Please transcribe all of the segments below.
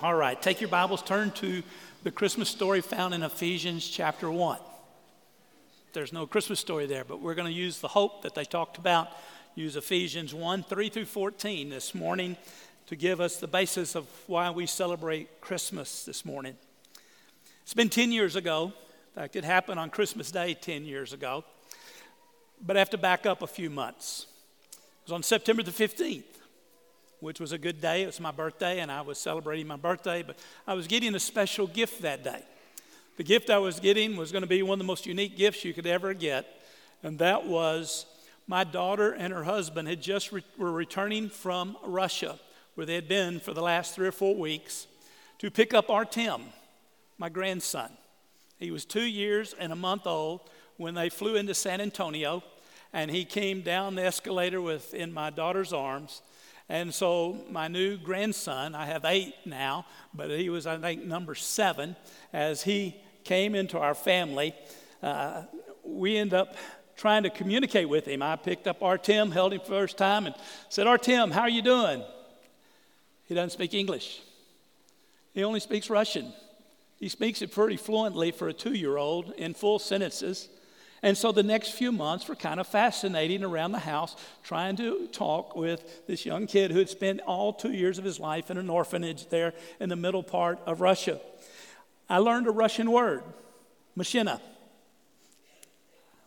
All right, take your Bibles, turn to the Christmas story found in Ephesians chapter 1. There's no Christmas story there, but we're going to use the hope that they talked about, use Ephesians 1 3 through 14 this morning to give us the basis of why we celebrate Christmas this morning. It's been 10 years ago. In fact, it happened on Christmas Day 10 years ago. But I have to back up a few months. It was on September the 15th which was a good day. It was my birthday, and I was celebrating my birthday, but I was getting a special gift that day. The gift I was getting was going to be one of the most unique gifts you could ever get, and that was my daughter and her husband had just re- were returning from Russia, where they had been for the last three or four weeks, to pick up Artem, my grandson. He was two years and a month old when they flew into San Antonio, and he came down the escalator with in my daughter's arms and so my new grandson, I have eight now, but he was, I think, number seven, as he came into our family, uh, we end up trying to communicate with him. I picked up Artem, held him first time, and said, Artem, how are you doing? He doesn't speak English. He only speaks Russian. He speaks it pretty fluently for a two year old in full sentences. And so the next few months were kind of fascinating around the house, trying to talk with this young kid who had spent all two years of his life in an orphanage there in the middle part of Russia. I learned a Russian word, machina.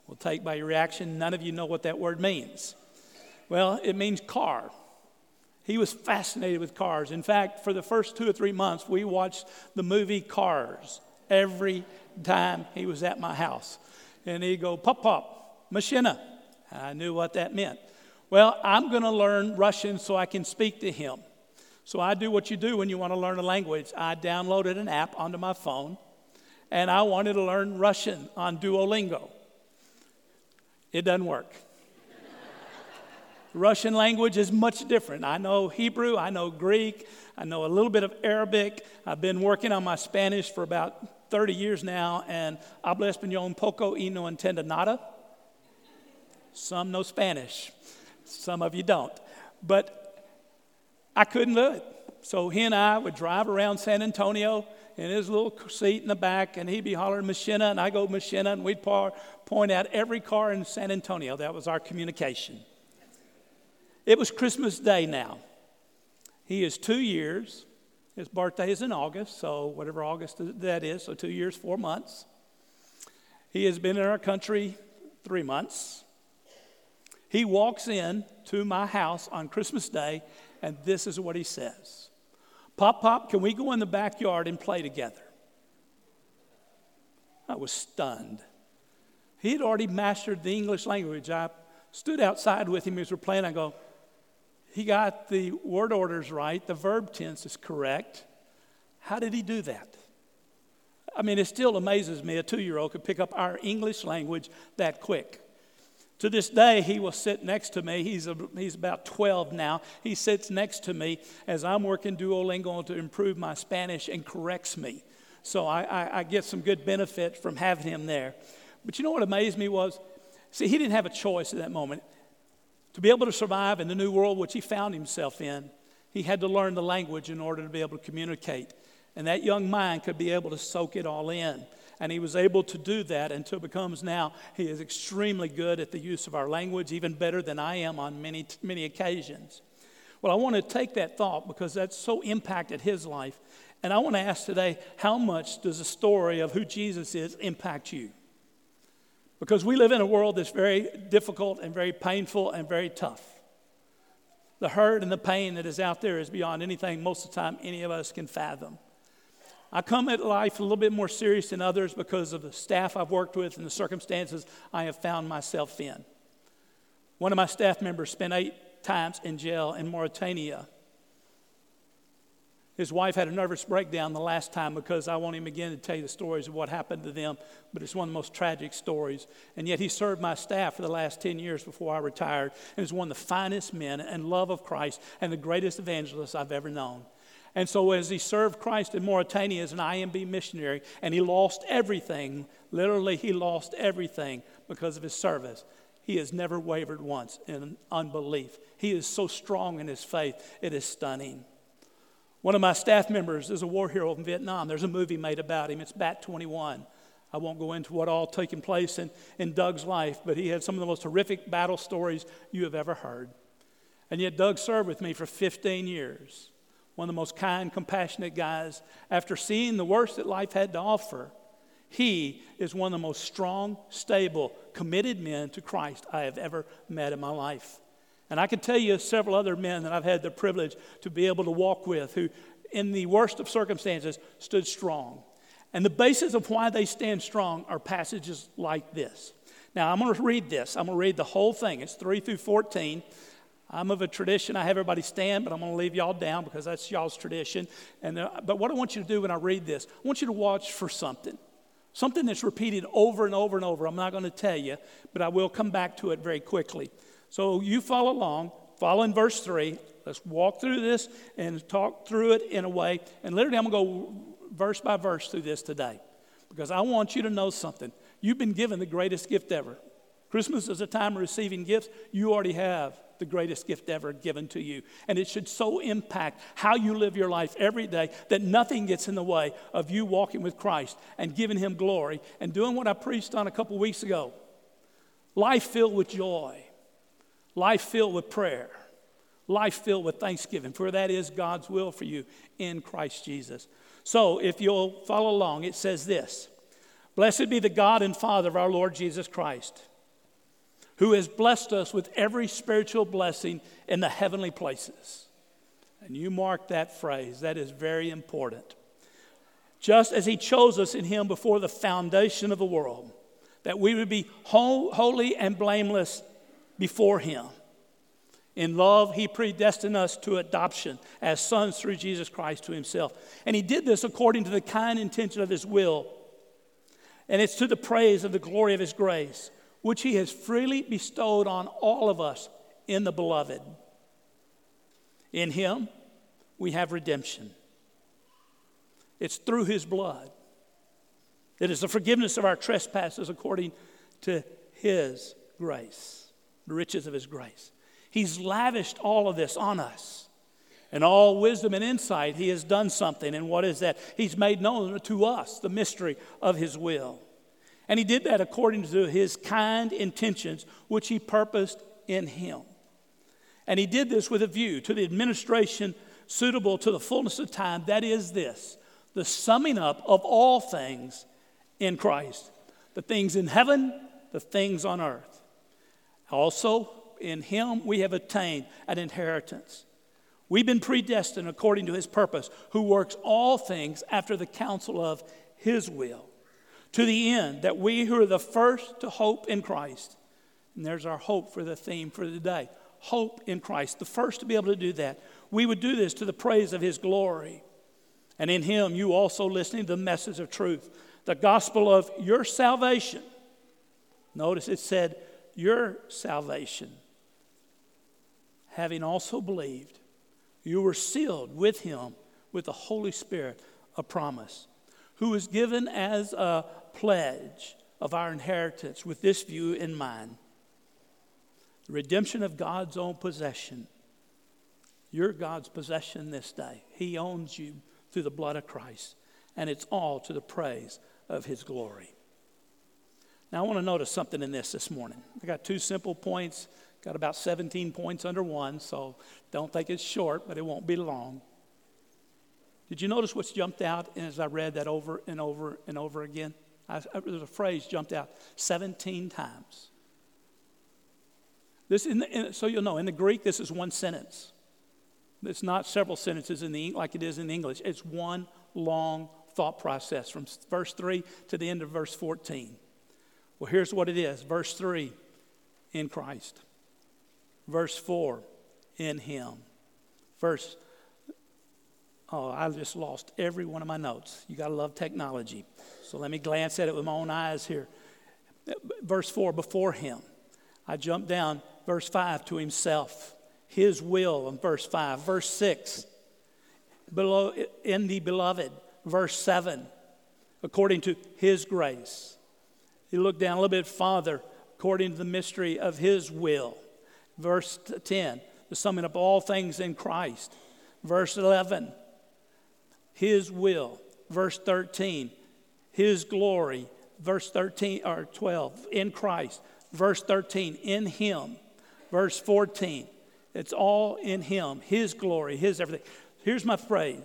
We'll take by your reaction, none of you know what that word means. Well, it means car. He was fascinated with cars. In fact, for the first two or three months, we watched the movie Cars every time he was at my house and he'd go, Pop, pop, machina. I knew what that meant. Well, I'm going to learn Russian so I can speak to him. So I do what you do when you want to learn a language. I downloaded an app onto my phone, and I wanted to learn Russian on Duolingo. It doesn't work. Russian language is much different. I know Hebrew, I know Greek, I know a little bit of Arabic. I've been working on my Spanish for about 30 years now, and hablo español un poco y no entiendo nada. Some know Spanish, some of you don't. But I couldn't do it. So he and I would drive around San Antonio in his little seat in the back, and he'd be hollering Machina, and I go Machina, and we'd point out every car in San Antonio. That was our communication. It was Christmas Day now. He is two years his birthday is in August, so whatever August that is, so two years, four months. He has been in our country three months. He walks in to my house on Christmas Day, and this is what he says Pop, Pop, can we go in the backyard and play together? I was stunned. He had already mastered the English language. I stood outside with him as we were playing. I go, he got the word orders right, the verb tense is correct. How did he do that? I mean, it still amazes me a two year old could pick up our English language that quick. To this day, he will sit next to me. He's, a, he's about 12 now. He sits next to me as I'm working Duolingo to improve my Spanish and corrects me. So I, I, I get some good benefit from having him there. But you know what amazed me was, see, he didn't have a choice at that moment. To be able to survive in the new world which he found himself in, he had to learn the language in order to be able to communicate. And that young mind could be able to soak it all in. And he was able to do that until becomes now he is extremely good at the use of our language, even better than I am on many, many occasions. Well, I want to take that thought because that's so impacted his life. And I want to ask today how much does the story of who Jesus is impact you? Because we live in a world that's very difficult and very painful and very tough. The hurt and the pain that is out there is beyond anything most of the time any of us can fathom. I come at life a little bit more serious than others because of the staff I've worked with and the circumstances I have found myself in. One of my staff members spent eight times in jail in Mauritania his wife had a nervous breakdown the last time because I won't even begin to tell you the stories of what happened to them, but it's one of the most tragic stories. And yet he served my staff for the last 10 years before I retired and is one of the finest men and love of Christ and the greatest evangelist I've ever known. And so, as he served Christ in Mauritania as an IMB missionary, and he lost everything, literally, he lost everything because of his service. He has never wavered once in unbelief. He is so strong in his faith, it is stunning. One of my staff members is a war hero in Vietnam. There's a movie made about him. It's Bat 21. I won't go into what all taken place in, in Doug's life, but he had some of the most horrific battle stories you have ever heard. And yet, Doug served with me for 15 years. One of the most kind, compassionate guys. After seeing the worst that life had to offer, he is one of the most strong, stable, committed men to Christ I have ever met in my life. And I can tell you several other men that I've had the privilege to be able to walk with who, in the worst of circumstances, stood strong. And the basis of why they stand strong are passages like this. Now, I'm going to read this. I'm going to read the whole thing. It's 3 through 14. I'm of a tradition. I have everybody stand, but I'm going to leave y'all down because that's y'all's tradition. And uh, but what I want you to do when I read this, I want you to watch for something, something that's repeated over and over and over. I'm not going to tell you, but I will come back to it very quickly. So you follow along. Follow in verse three. Let's walk through this and talk through it in a way. And literally, I'm going to go verse by verse through this today because I want you to know something. You've been given the greatest gift ever. Christmas is a time of receiving gifts. You already have the greatest gift ever given to you. And it should so impact how you live your life every day that nothing gets in the way of you walking with Christ and giving Him glory and doing what I preached on a couple weeks ago life filled with joy, life filled with prayer, life filled with thanksgiving, for that is God's will for you in Christ Jesus. So if you'll follow along, it says this Blessed be the God and Father of our Lord Jesus Christ who has blessed us with every spiritual blessing in the heavenly places. And you mark that phrase, that is very important. Just as he chose us in him before the foundation of the world, that we would be holy and blameless before him. In love, he predestined us to adoption as sons through Jesus Christ to himself. And he did this according to the kind intention of his will. And it's to the praise of the glory of his grace which he has freely bestowed on all of us in the beloved. In him, we have redemption. It's through his blood. It is the forgiveness of our trespasses according to his grace, the riches of his grace. He's lavished all of this on us. And all wisdom and insight, he has done something. And what is that? He's made known to us the mystery of his will. And he did that according to his kind intentions, which he purposed in him. And he did this with a view to the administration suitable to the fullness of time. That is this the summing up of all things in Christ the things in heaven, the things on earth. Also, in him we have attained an inheritance. We've been predestined according to his purpose, who works all things after the counsel of his will to the end that we who are the first to hope in Christ, and there's our hope for the theme for the day hope in Christ, the first to be able to do that, we would do this to the praise of His glory. And in Him, you also listening to the message of truth, the gospel of your salvation. Notice it said, your salvation. Having also believed, you were sealed with Him with the Holy Spirit, a promise, who was given as a pledge of our inheritance with this view in mind the redemption of God's own possession. You're God's possession this day. He owns you through the blood of Christ, and it's all to the praise of His glory. Now, I want to notice something in this this morning. I got two simple points, got about 17 points under one, so don't think it's short, but it won't be long. Did you notice what's jumped out as I read that over and over and over again? I, there's a phrase jumped out 17 times. This in the, in, so you'll know, in the Greek, this is one sentence. It's not several sentences in the like it is in English. It's one long thought process from verse 3 to the end of verse 14. Well, here's what it is verse 3 in Christ, verse 4 in Him, verse Oh, I just lost every one of my notes. You got to love technology. So let me glance at it with my own eyes here. Verse 4, before him. I jump down, verse 5, to himself, his will in verse 5. Verse 6, below, in the beloved. Verse 7, according to his grace. You looked down a little bit farther, according to the mystery of his will. Verse 10, the summing up all things in Christ. Verse 11, His will. Verse 13, His glory. Verse 13 or 12, in Christ. Verse 13, in Him. Verse 14, it's all in Him, His glory, His everything. Here's my phrase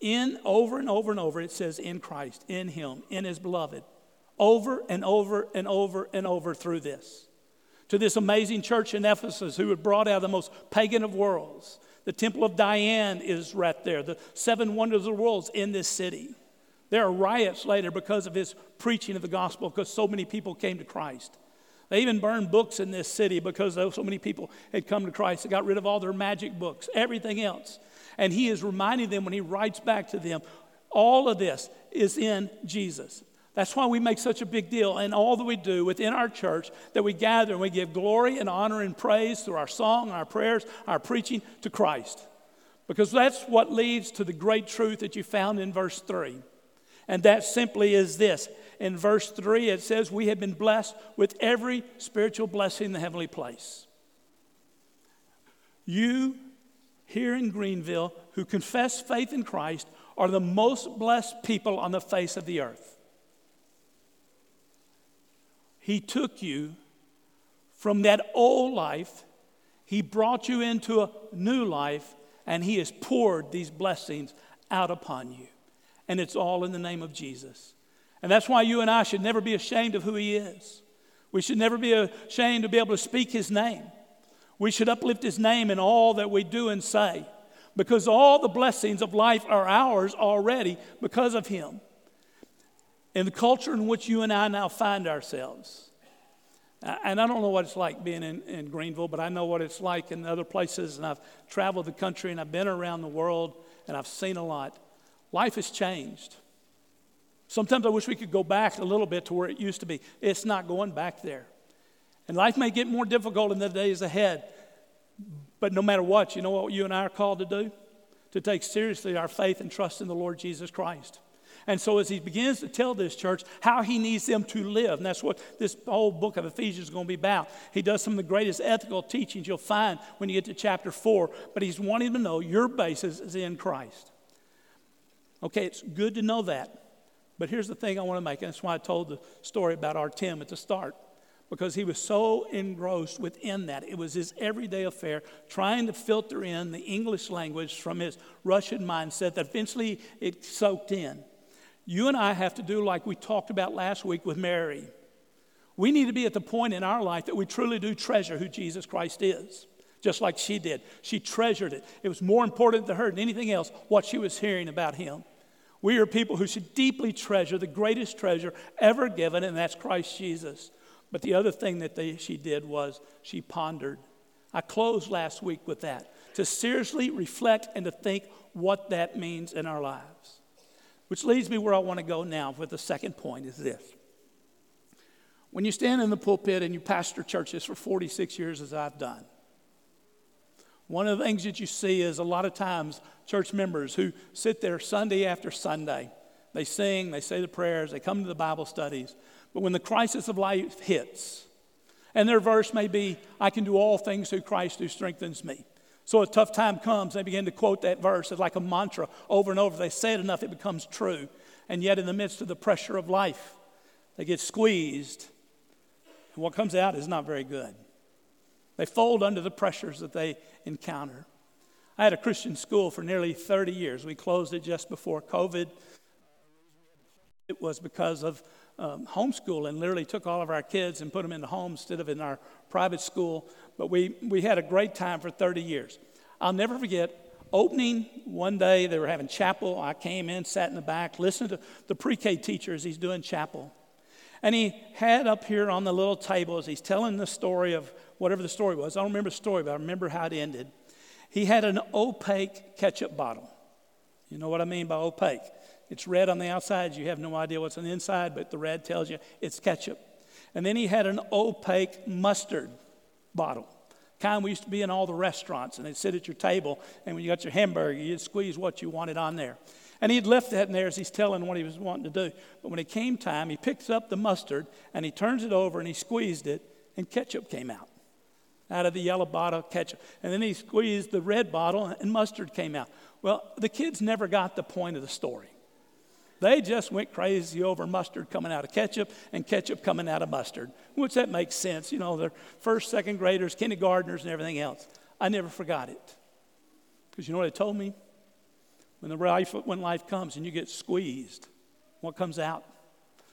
in over and over and over, it says in Christ, in Him, in His beloved. Over and over and over and over through this. To this amazing church in Ephesus who had brought out the most pagan of worlds. The temple of Diana is right there. The seven wonders of the world in this city. There are riots later because of his preaching of the gospel, because so many people came to Christ. They even burned books in this city because so many people had come to Christ. They got rid of all their magic books, everything else. And he is reminding them when he writes back to them, all of this is in Jesus. That's why we make such a big deal in all that we do within our church that we gather and we give glory and honor and praise through our song, our prayers, our preaching to Christ. Because that's what leads to the great truth that you found in verse 3. And that simply is this. In verse 3, it says, We have been blessed with every spiritual blessing in the heavenly place. You here in Greenville who confess faith in Christ are the most blessed people on the face of the earth. He took you from that old life, He brought you into a new life, and He has poured these blessings out upon you. And it's all in the name of Jesus. And that's why you and I should never be ashamed of who He is. We should never be ashamed to be able to speak His name. We should uplift His name in all that we do and say because all the blessings of life are ours already because of Him. In the culture in which you and I now find ourselves, and I don't know what it's like being in, in Greenville, but I know what it's like in other places, and I've traveled the country and I've been around the world and I've seen a lot. Life has changed. Sometimes I wish we could go back a little bit to where it used to be. It's not going back there. And life may get more difficult in the days ahead. But no matter what, you know what you and I are called to do? To take seriously our faith and trust in the Lord Jesus Christ. And so, as he begins to tell this church how he needs them to live, and that's what this whole book of Ephesians is going to be about, he does some of the greatest ethical teachings you'll find when you get to chapter 4. But he's wanting to know your basis is in Christ. Okay, it's good to know that. But here's the thing I want to make, and that's why I told the story about Artem at the start because he was so engrossed within that. It was his everyday affair, trying to filter in the English language from his Russian mindset that eventually it soaked in. You and I have to do like we talked about last week with Mary. We need to be at the point in our life that we truly do treasure who Jesus Christ is, just like she did. She treasured it. It was more important to her than anything else what she was hearing about him. We are people who should deeply treasure the greatest treasure ever given, and that's Christ Jesus. But the other thing that they, she did was she pondered. I closed last week with that to seriously reflect and to think what that means in our lives. Which leads me where I want to go now for the second point is this. When you stand in the pulpit and you pastor churches for 46 years, as I've done, one of the things that you see is a lot of times church members who sit there Sunday after Sunday. They sing, they say the prayers, they come to the Bible studies, but when the crisis of life hits, and their verse may be, I can do all things through Christ who strengthens me. So a tough time comes, they begin to quote that verse as like a mantra over and over. They say it enough, it becomes true. And yet, in the midst of the pressure of life, they get squeezed. And what comes out is not very good. They fold under the pressures that they encounter. I had a Christian school for nearly 30 years. We closed it just before COVID. It was because of um, homeschool and literally took all of our kids and put them in the home instead of in our private school. But we, we had a great time for 30 years. I'll never forget opening one day, they were having chapel. I came in, sat in the back, listened to the pre K teacher as he's doing chapel. And he had up here on the little table as he's telling the story of whatever the story was. I don't remember the story, but I remember how it ended. He had an opaque ketchup bottle. You know what I mean by opaque? It's red on the outside. You have no idea what's on the inside, but the red tells you it's ketchup. And then he had an opaque mustard bottle. Kind we used to be in all the restaurants, and they'd sit at your table, and when you got your hamburger, you'd squeeze what you wanted on there. And he'd left that in there as he's telling what he was wanting to do. But when it came time, he picks up the mustard and he turns it over and he squeezed it, and ketchup came out. out of the yellow bottle ketchup. And then he squeezed the red bottle and mustard came out. Well, the kids never got the point of the story. They just went crazy over mustard coming out of ketchup and ketchup coming out of mustard, which that makes sense. You know, they're first, second graders, kindergartners, and everything else. I never forgot it. Because you know what they told me? When, the life, when life comes and you get squeezed, what comes out?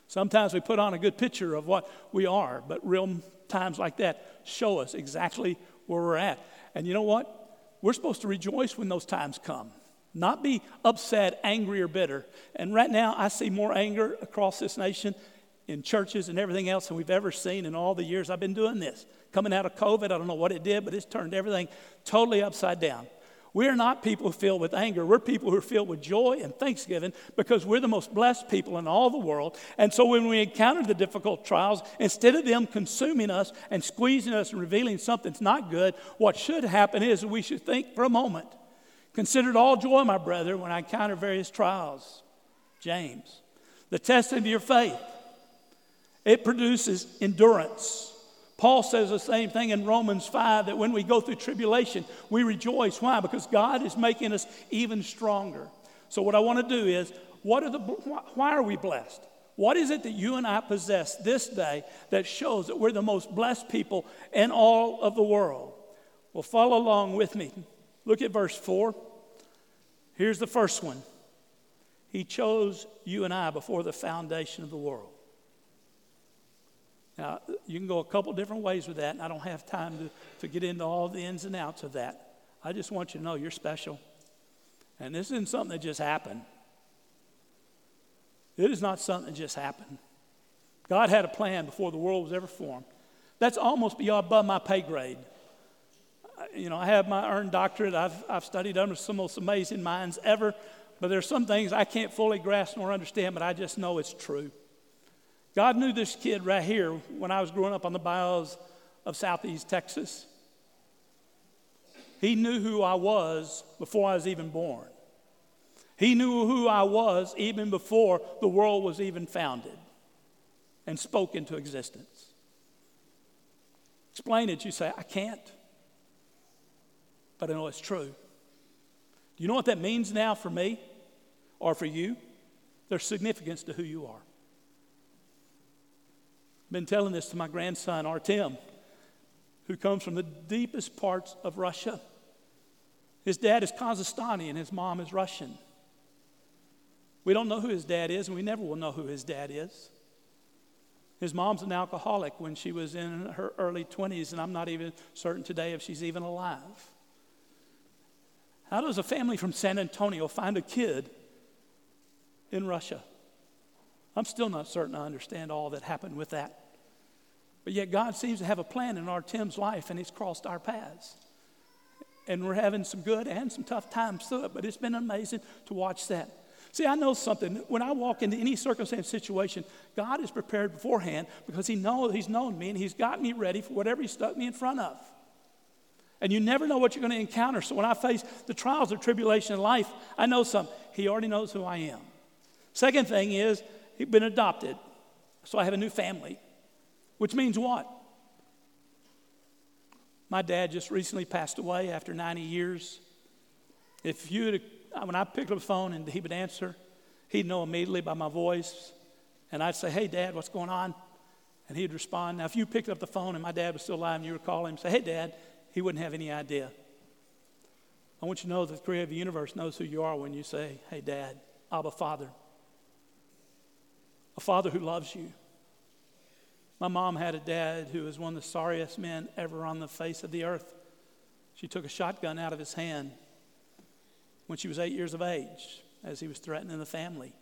Sometimes we put on a good picture of what we are, but real times like that show us exactly where we're at. And you know what? We're supposed to rejoice when those times come, not be upset, angry, or bitter. And right now, I see more anger across this nation in churches and everything else than we've ever seen in all the years I've been doing this. Coming out of COVID, I don't know what it did, but it's turned everything totally upside down. We're not people filled with anger. We're people who are filled with joy and thanksgiving because we're the most blessed people in all the world. And so when we encounter the difficult trials, instead of them consuming us and squeezing us and revealing something's not good, what should happen is we should think for a moment. Consider it all joy, my brother, when I encounter various trials. James. The testing of your faith, it produces endurance. Paul says the same thing in Romans 5 that when we go through tribulation, we rejoice. Why? Because God is making us even stronger. So, what I want to do is, what are the, why are we blessed? What is it that you and I possess this day that shows that we're the most blessed people in all of the world? Well, follow along with me. Look at verse 4. Here's the first one He chose you and I before the foundation of the world. Now, you can go a couple different ways with that, and I don't have time to, to get into all the ins and outs of that. I just want you to know you're special. And this isn't something that just happened. It is not something that just happened. God had a plan before the world was ever formed. That's almost beyond above my pay grade. You know, I have my earned doctorate. I've, I've studied under some of the most amazing minds ever, but there's some things I can't fully grasp nor understand, but I just know it's true. God knew this kid right here when I was growing up on the bayous of southeast Texas. He knew who I was before I was even born. He knew who I was even before the world was even founded and spoke into existence. Explain it, you say, I can't. But I know it's true. Do you know what that means now for me or for you? There's significance to who you are I've been telling this to my grandson, Artem, who comes from the deepest parts of Russia. His dad is Kazakhstani and his mom is Russian. We don't know who his dad is, and we never will know who his dad is. His mom's an alcoholic when she was in her early 20s, and I'm not even certain today if she's even alive. How does a family from San Antonio find a kid in Russia? I'm still not certain I understand all that happened with that. But yet, God seems to have a plan in Artem's life, and He's crossed our paths. And we're having some good and some tough times through it, but it's been amazing to watch that. See, I know something. When I walk into any circumstance, situation, God is prepared beforehand because He knows He's known me and He's got me ready for whatever He stuck me in front of. And you never know what you're going to encounter. So when I face the trials of tribulation in life, I know something. He already knows who I am. Second thing is, He's been adopted. So I have a new family. Which means what? My dad just recently passed away after 90 years. If you when I picked up the phone and he would answer, he'd know immediately by my voice. And I'd say, Hey, Dad, what's going on? And he'd respond. Now, if you picked up the phone and my dad was still alive and you were calling him, say, Hey, Dad, he wouldn't have any idea. I want you to know that the creator of the universe knows who you are when you say, Hey, Dad, Abba, Father. A father who loves you, my mom had a dad who was one of the sorriest men ever on the face of the earth. She took a shotgun out of his hand when she was eight years of age as he was threatening the family.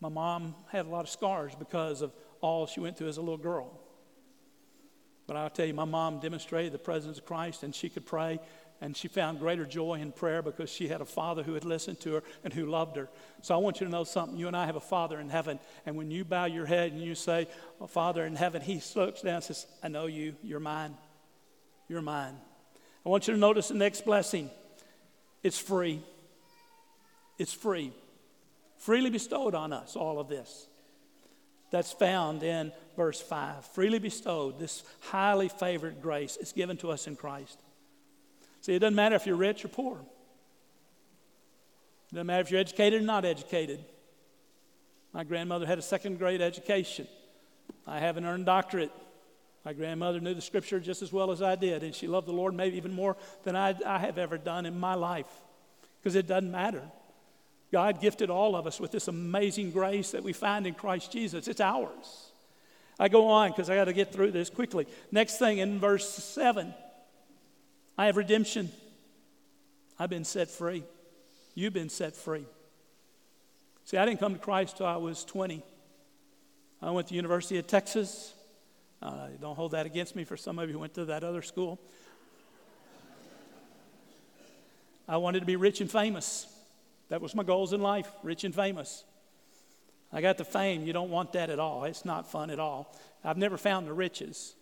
My mom had a lot of scars because of all she went through as a little girl. But I'll tell you, my mom demonstrated the presence of Christ and she could pray and she found greater joy in prayer because she had a father who had listened to her and who loved her. So I want you to know something. You and I have a father in heaven. And when you bow your head and you say, oh, Father in heaven, he looks down and says, I know you. You're mine. You're mine. I want you to notice the next blessing it's free. It's free. Freely bestowed on us, all of this. That's found in verse 5. Freely bestowed, this highly favored grace is given to us in Christ. See, it doesn't matter if you're rich or poor, it doesn't matter if you're educated or not educated. My grandmother had a second grade education. I have an earned doctorate. My grandmother knew the scripture just as well as I did, and she loved the Lord maybe even more than I, I have ever done in my life because it doesn't matter. God gifted all of us with this amazing grace that we find in Christ Jesus. It's ours. I go on because I got to get through this quickly. Next thing in verse 7 I have redemption. I've been set free. You've been set free. See, I didn't come to Christ till I was 20. I went to the University of Texas. Uh, don't hold that against me for some of you who went to that other school. I wanted to be rich and famous. That was my goals in life, rich and famous. I got the fame. You don't want that at all. It's not fun at all. I've never found the riches.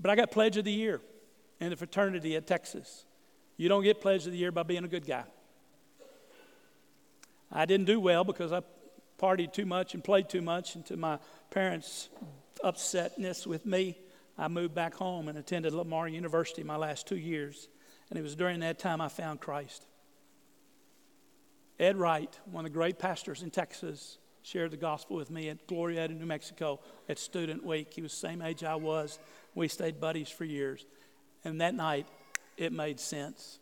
But I got Pledge of the Year in the fraternity at Texas. You don't get Pledge of the Year by being a good guy. I didn't do well because I partied too much and played too much, and to my parents' upsetness with me, I moved back home and attended Lamar University my last two years. And it was during that time I found Christ. Ed Wright, one of the great pastors in Texas, shared the gospel with me at Glorieta, New Mexico at Student Week. He was the same age I was. We stayed buddies for years. And that night, it made sense.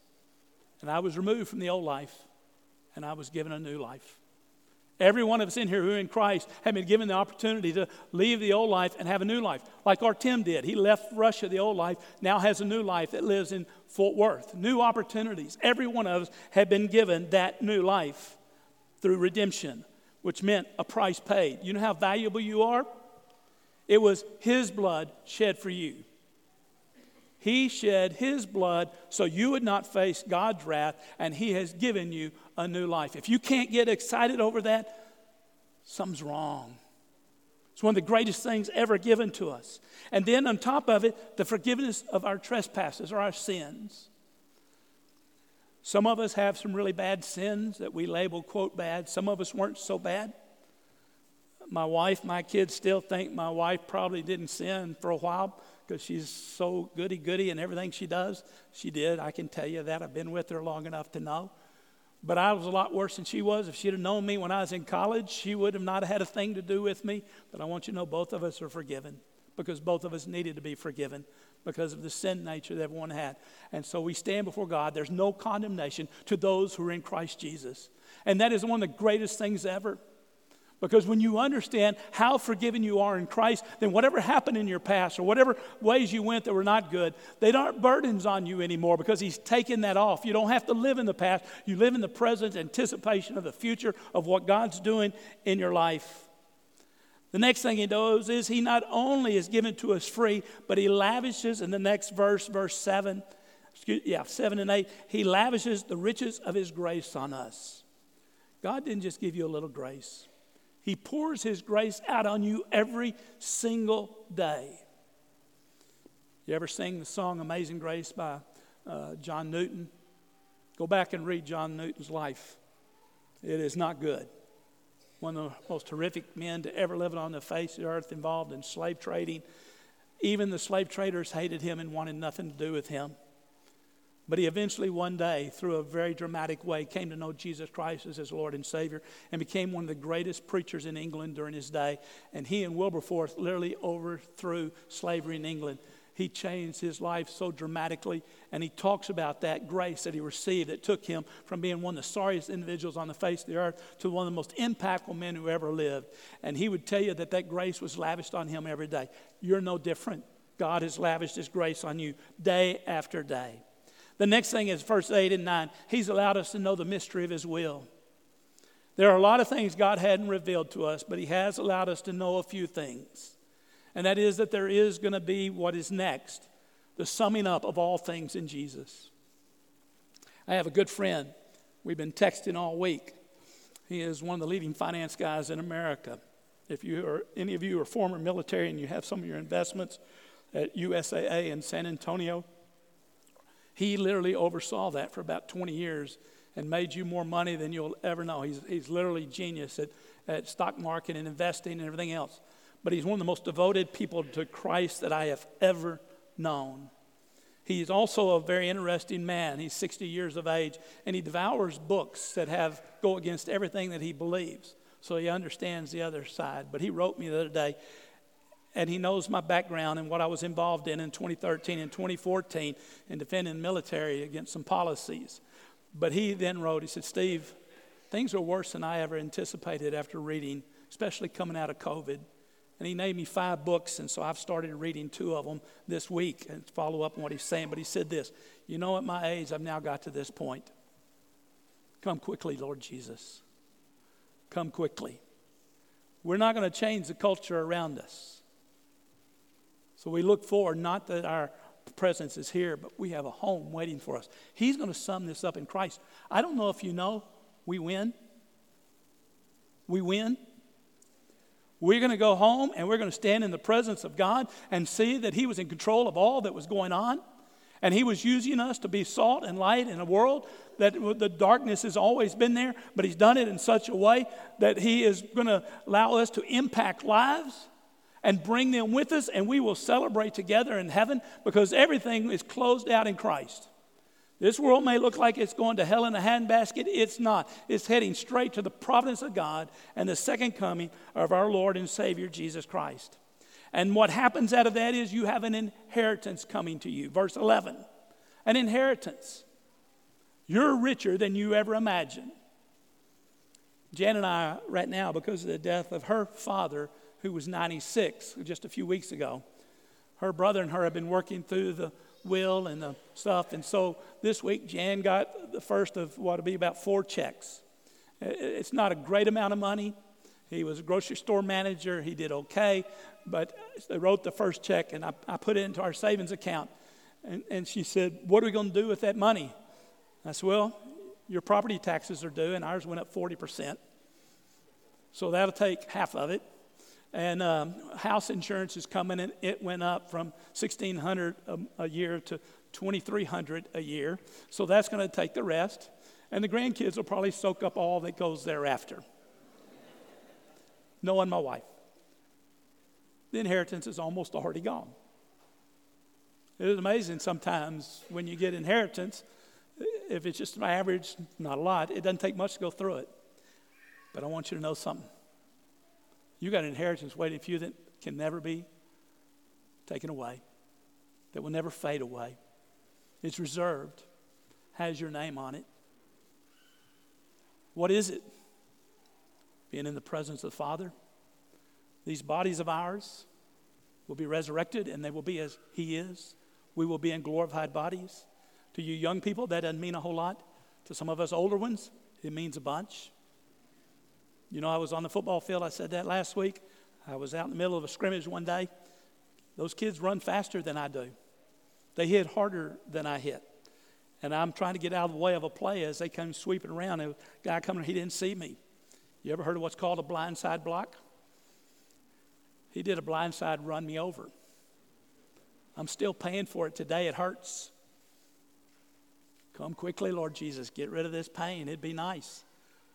And I was removed from the old life, and I was given a new life. Every one of us in here who are in Christ have been given the opportunity to leave the old life and have a new life, like Artem did. He left Russia, the old life, now has a new life that lives in Fort Worth. New opportunities. Every one of us had been given that new life through redemption, which meant a price paid. You know how valuable you are? It was His blood shed for you. He shed His blood so you would not face God's wrath, and He has given you a new life. If you can't get excited over that, something's wrong. It's one of the greatest things ever given to us. And then on top of it, the forgiveness of our trespasses or our sins. Some of us have some really bad sins that we label, quote, bad. Some of us weren't so bad. My wife, my kids still think my wife probably didn't sin for a while because she's so goody goody in everything she does. She did. I can tell you that. I've been with her long enough to know. But I was a lot worse than she was. If she'd have known me when I was in college, she would have not had a thing to do with me. But I want you to know both of us are forgiven because both of us needed to be forgiven because of the sin nature that everyone had. And so we stand before God. There's no condemnation to those who are in Christ Jesus. And that is one of the greatest things ever. Because when you understand how forgiven you are in Christ, then whatever happened in your past or whatever ways you went that were not good, they aren't burdens on you anymore because He's taken that off. You don't have to live in the past. You live in the present anticipation of the future of what God's doing in your life. The next thing He does is He not only is given to us free, but He lavishes in the next verse, verse 7, excuse, yeah, 7 and 8, He lavishes the riches of His grace on us. God didn't just give you a little grace. He pours His grace out on you every single day. You ever sing the song Amazing Grace by uh, John Newton? Go back and read John Newton's life. It is not good. One of the most horrific men to ever live on the face of the earth, involved in slave trading. Even the slave traders hated him and wanted nothing to do with him. But he eventually, one day, through a very dramatic way, came to know Jesus Christ as his Lord and Savior and became one of the greatest preachers in England during his day. And he and Wilberforce literally overthrew slavery in England. He changed his life so dramatically, and he talks about that grace that he received that took him from being one of the sorriest individuals on the face of the earth to one of the most impactful men who ever lived. And he would tell you that that grace was lavished on him every day. You're no different. God has lavished his grace on you day after day. The next thing is verse 8 and 9. He's allowed us to know the mystery of His will. There are a lot of things God hadn't revealed to us, but He has allowed us to know a few things. And that is that there is going to be what is next the summing up of all things in Jesus. I have a good friend. We've been texting all week. He is one of the leading finance guys in America. If you are, any of you are former military and you have some of your investments at USAA in San Antonio, he literally oversaw that for about 20 years and made you more money than you'll ever know. He's, he's literally genius at, at stock market and investing and everything else. But he's one of the most devoted people to Christ that I have ever known. He's also a very interesting man. He's 60 years of age, and he devours books that have go against everything that he believes. So he understands the other side. But he wrote me the other day, and he knows my background and what I was involved in in 2013 and 2014 in defending the military against some policies. But he then wrote, he said, Steve, things are worse than I ever anticipated after reading, especially coming out of COVID. And he named me five books, and so I've started reading two of them this week and follow up on what he's saying. But he said this You know, at my age, I've now got to this point. Come quickly, Lord Jesus. Come quickly. We're not going to change the culture around us. So we look forward, not that our presence is here, but we have a home waiting for us. He's going to sum this up in Christ. I don't know if you know, we win. We win. We're going to go home and we're going to stand in the presence of God and see that He was in control of all that was going on. And He was using us to be salt and light in a world that the darkness has always been there, but He's done it in such a way that He is going to allow us to impact lives and bring them with us, and we will celebrate together in heaven because everything is closed out in Christ. This world may look like it's going to hell in a handbasket. It's not. It's heading straight to the providence of God and the second coming of our Lord and Savior Jesus Christ. And what happens out of that is you have an inheritance coming to you. Verse 11 an inheritance. You're richer than you ever imagined. Jan and I, right now, because of the death of her father, who was 96 just a few weeks ago, her brother and her have been working through the will and the stuff. And so this week, Jan got the first of what will be about four checks. It's not a great amount of money. He was a grocery store manager. He did okay. But they wrote the first check, and I, I put it into our savings account. And, and she said, What are we going to do with that money? I said, Well, your property taxes are due, and ours went up 40%. So that'll take half of it. And um, house insurance is coming, and it went up from 1600 a, a year to 2300 a year. So that's going to take the rest. And the grandkids will probably soak up all that goes thereafter. Knowing my wife, the inheritance is almost already gone. It is amazing sometimes when you get inheritance, if it's just my average, not a lot, it doesn't take much to go through it. But I want you to know something. You got an inheritance waiting for you that can never be taken away, that will never fade away. It's reserved, has your name on it. What is it? Being in the presence of the Father. These bodies of ours will be resurrected and they will be as He is. We will be in glorified bodies. To you young people, that doesn't mean a whole lot. To some of us older ones, it means a bunch. You know, I was on the football field. I said that last week. I was out in the middle of a scrimmage one day. Those kids run faster than I do, they hit harder than I hit. And I'm trying to get out of the way of a play as they come sweeping around. A guy coming, he didn't see me. You ever heard of what's called a blindside block? He did a blindside run me over. I'm still paying for it today. It hurts. Come quickly, Lord Jesus. Get rid of this pain. It'd be nice.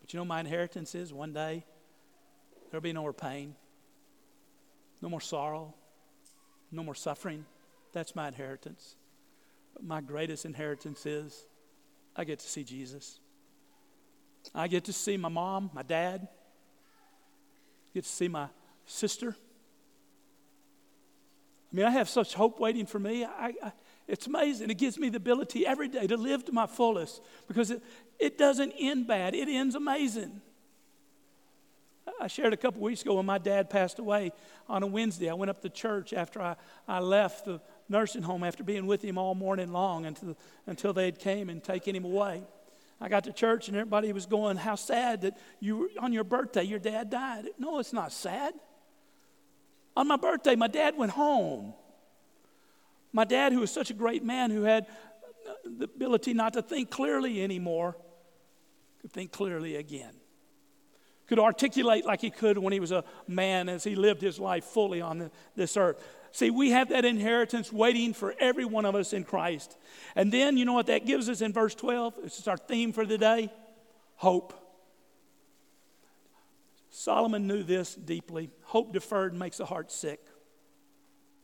But you know, my inheritance is one day there'll be no more pain, no more sorrow, no more suffering. That's my inheritance. But my greatest inheritance is I get to see Jesus. I get to see my mom, my dad, I get to see my sister. I mean, I have such hope waiting for me. I, I, it's amazing. It gives me the ability every day to live to my fullest because it, it doesn't end bad, it ends amazing. I shared a couple weeks ago when my dad passed away on a Wednesday. I went up to church after I, I left the nursing home after being with him all morning long until, until they had came and taken him away. I got to church and everybody was going, How sad that you were on your birthday your dad died. No, it's not sad. On my birthday, my dad went home. My dad, who was such a great man, who had the ability not to think clearly anymore, could think clearly again. Could articulate like he could when he was a man as he lived his life fully on the, this earth. See, we have that inheritance waiting for every one of us in Christ. And then, you know what that gives us in verse 12? This is our theme for the day hope. Solomon knew this deeply. Hope deferred makes the heart sick.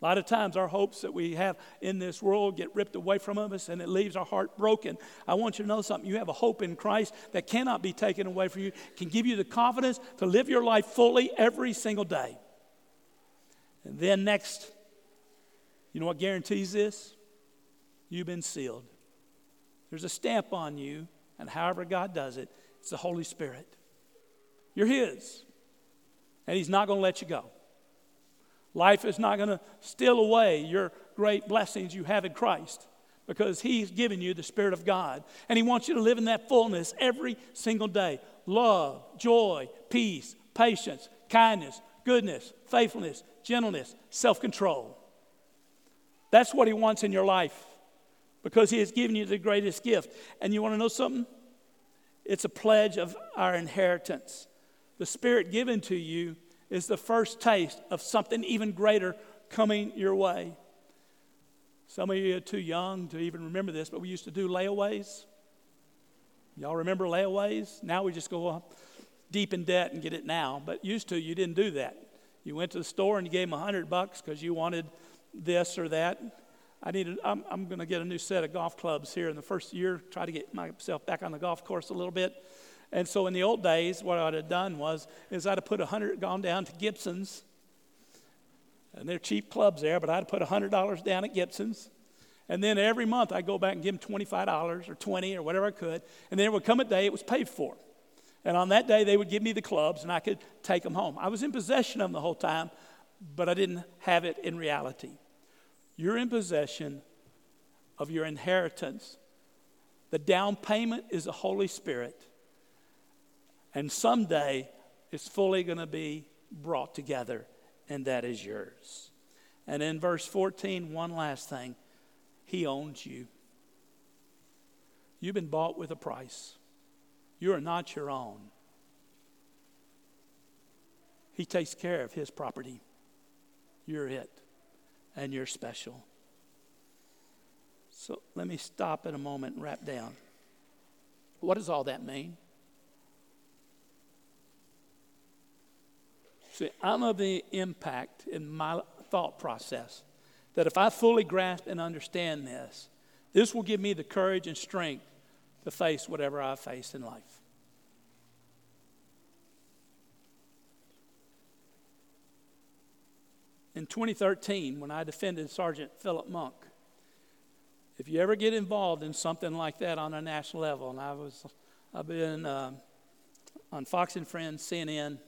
A lot of times, our hopes that we have in this world get ripped away from us and it leaves our heart broken. I want you to know something. You have a hope in Christ that cannot be taken away from you, can give you the confidence to live your life fully every single day. And then, next, you know what guarantees this? You've been sealed. There's a stamp on you, and however God does it, it's the Holy Spirit. You're His, and He's not going to let you go. Life is not going to steal away your great blessings you have in Christ because He's given you the Spirit of God. And He wants you to live in that fullness every single day love, joy, peace, patience, kindness, goodness, faithfulness, gentleness, self control. That's what He wants in your life because He has given you the greatest gift. And you want to know something? It's a pledge of our inheritance. The Spirit given to you is the first taste of something even greater coming your way. Some of you are too young to even remember this, but we used to do layaways. Y'all remember layaways? Now we just go deep in debt and get it now, but used to you didn't do that. You went to the store and you gave them a hundred bucks because you wanted this or that. I needed. I'm, I'm going to get a new set of golf clubs here in the first year. Try to get myself back on the golf course a little bit. And so in the old days, what I'd have done was is I'd have put a hundred, gone down to Gibson's, and they're cheap clubs there, but I'd put a hundred dollars down at Gibson's. And then every month I'd go back and give them $25 or 20 or whatever I could. And then it would come a day it was paid for. And on that day they would give me the clubs and I could take them home. I was in possession of them the whole time, but I didn't have it in reality. You're in possession of your inheritance. The down payment is the Holy Spirit. And someday it's fully going to be brought together, and that is yours. And in verse 14, one last thing He owns you. You've been bought with a price, you are not your own. He takes care of His property. You're it, and you're special. So let me stop in a moment and wrap down. What does all that mean? See, I'm of the impact in my thought process that if I fully grasp and understand this, this will give me the courage and strength to face whatever I face in life. In 2013, when I defended Sergeant Phillip Monk, if you ever get involved in something like that on a national level, and I was, I've been uh, on Fox and Friends, CNN,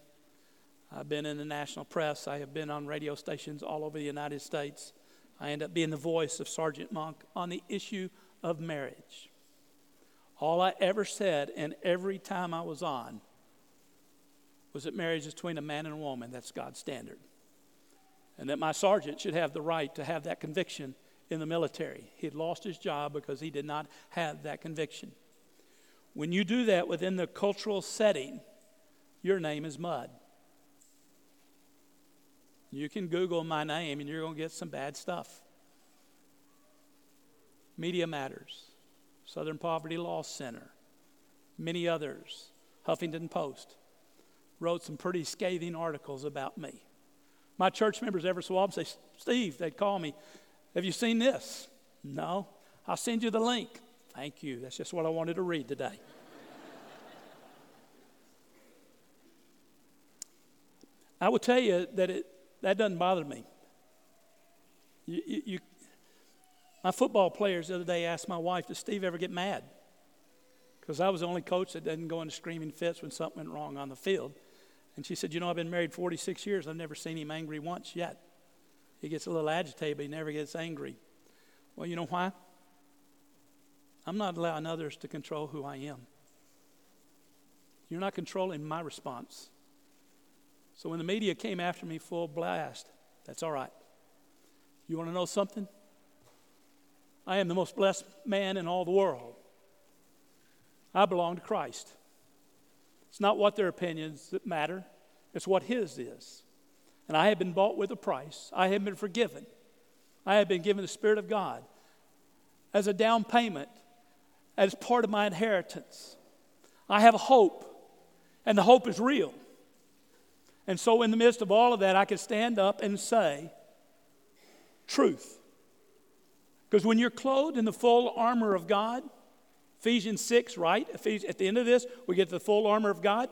I've been in the national press. I have been on radio stations all over the United States. I end up being the voice of Sergeant Monk on the issue of marriage. All I ever said, and every time I was on, was that marriage is between a man and a woman. That's God's standard. And that my sergeant should have the right to have that conviction in the military. He had lost his job because he did not have that conviction. When you do that within the cultural setting, your name is mud. You can Google my name and you're going to get some bad stuff. Media Matters, Southern Poverty Law Center, many others, Huffington Post, wrote some pretty scathing articles about me. My church members ever so often say, Steve, they'd call me, Have you seen this? No. I'll send you the link. Thank you. That's just what I wanted to read today. I will tell you that it, that doesn't bother me. You, you, you, my football players the other day asked my wife, Does Steve ever get mad? Because I was the only coach that didn't go into screaming fits when something went wrong on the field. And she said, You know, I've been married 46 years. I've never seen him angry once yet. He gets a little agitated, but he never gets angry. Well, you know why? I'm not allowing others to control who I am. You're not controlling my response. So when the media came after me full blast, that's all right. You want to know something? I am the most blessed man in all the world. I belong to Christ. It's not what their opinions that matter, it's what His is. And I have been bought with a price. I have been forgiven. I have been given the Spirit of God as a down payment, as part of my inheritance. I have hope, and the hope is real. And so, in the midst of all of that, I can stand up and say, truth. Because when you're clothed in the full armor of God, Ephesians 6, right? At the end of this, we get the full armor of God.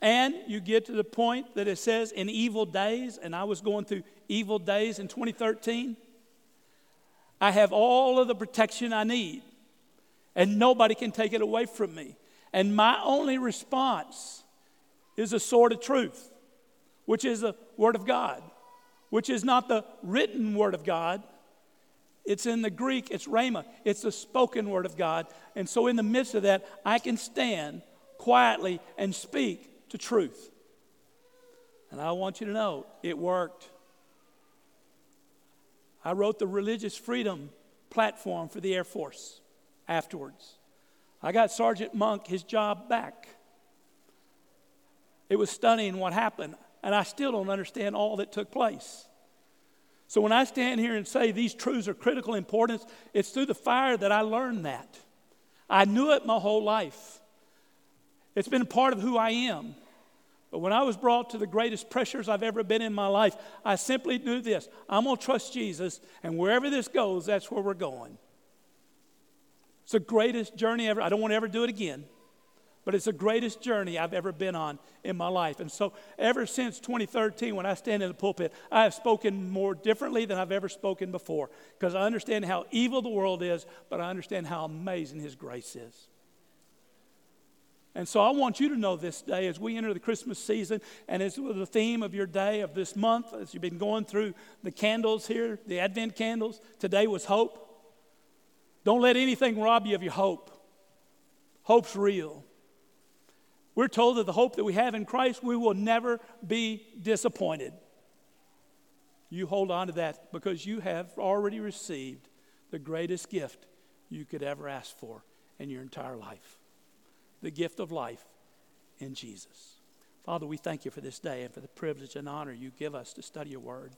And you get to the point that it says in evil days, and I was going through evil days in 2013. I have all of the protection I need, and nobody can take it away from me. And my only response is a sword of truth, which is the Word of God, which is not the written Word of God. It's in the Greek, it's Rhema, it's the spoken Word of God. And so, in the midst of that, I can stand quietly and speak to truth. And I want you to know it worked. I wrote the religious freedom platform for the Air Force afterwards. I got Sergeant Monk his job back. It was stunning what happened, and I still don't understand all that took place. So when I stand here and say these truths are critical importance, it's through the fire that I learned that. I knew it my whole life. It's been a part of who I am. But when I was brought to the greatest pressures I've ever been in my life, I simply knew this I'm going to trust Jesus, and wherever this goes, that's where we're going. It's the greatest journey ever. I don't want to ever do it again but it's the greatest journey I've ever been on in my life. And so, ever since 2013, when I stand in the pulpit, I have spoken more differently than I've ever spoken before because I understand how evil the world is, but I understand how amazing His grace is. And so, I want you to know this day as we enter the Christmas season, and as the theme of your day of this month, as you've been going through the candles here, the Advent candles, today was hope. Don't let anything rob you of your hope. Hope's real. We're told that the hope that we have in Christ, we will never be disappointed. You hold on to that because you have already received the greatest gift you could ever ask for in your entire life the gift of life in Jesus. Father, we thank you for this day and for the privilege and honor you give us to study your word.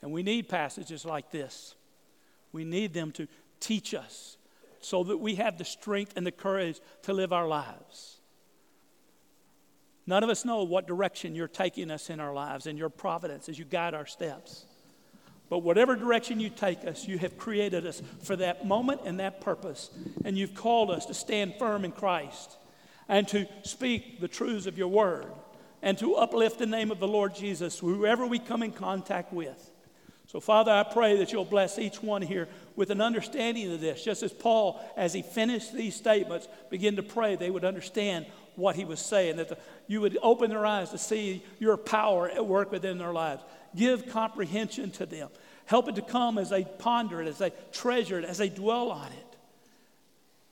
And we need passages like this. We need them to teach us so that we have the strength and the courage to live our lives. None of us know what direction you're taking us in our lives and your providence as you guide our steps. But whatever direction you take us, you have created us for that moment and that purpose. And you've called us to stand firm in Christ and to speak the truths of your word and to uplift the name of the Lord Jesus, whoever we come in contact with. So, Father, I pray that you'll bless each one here with an understanding of this, just as Paul, as he finished these statements, began to pray they would understand what he was saying, that the, you would open their eyes to see your power at work within their lives. Give comprehension to them. Help it to come as they ponder it, as they treasure it, as they dwell on it.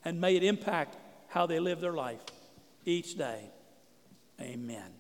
And may it impact how they live their life each day. Amen.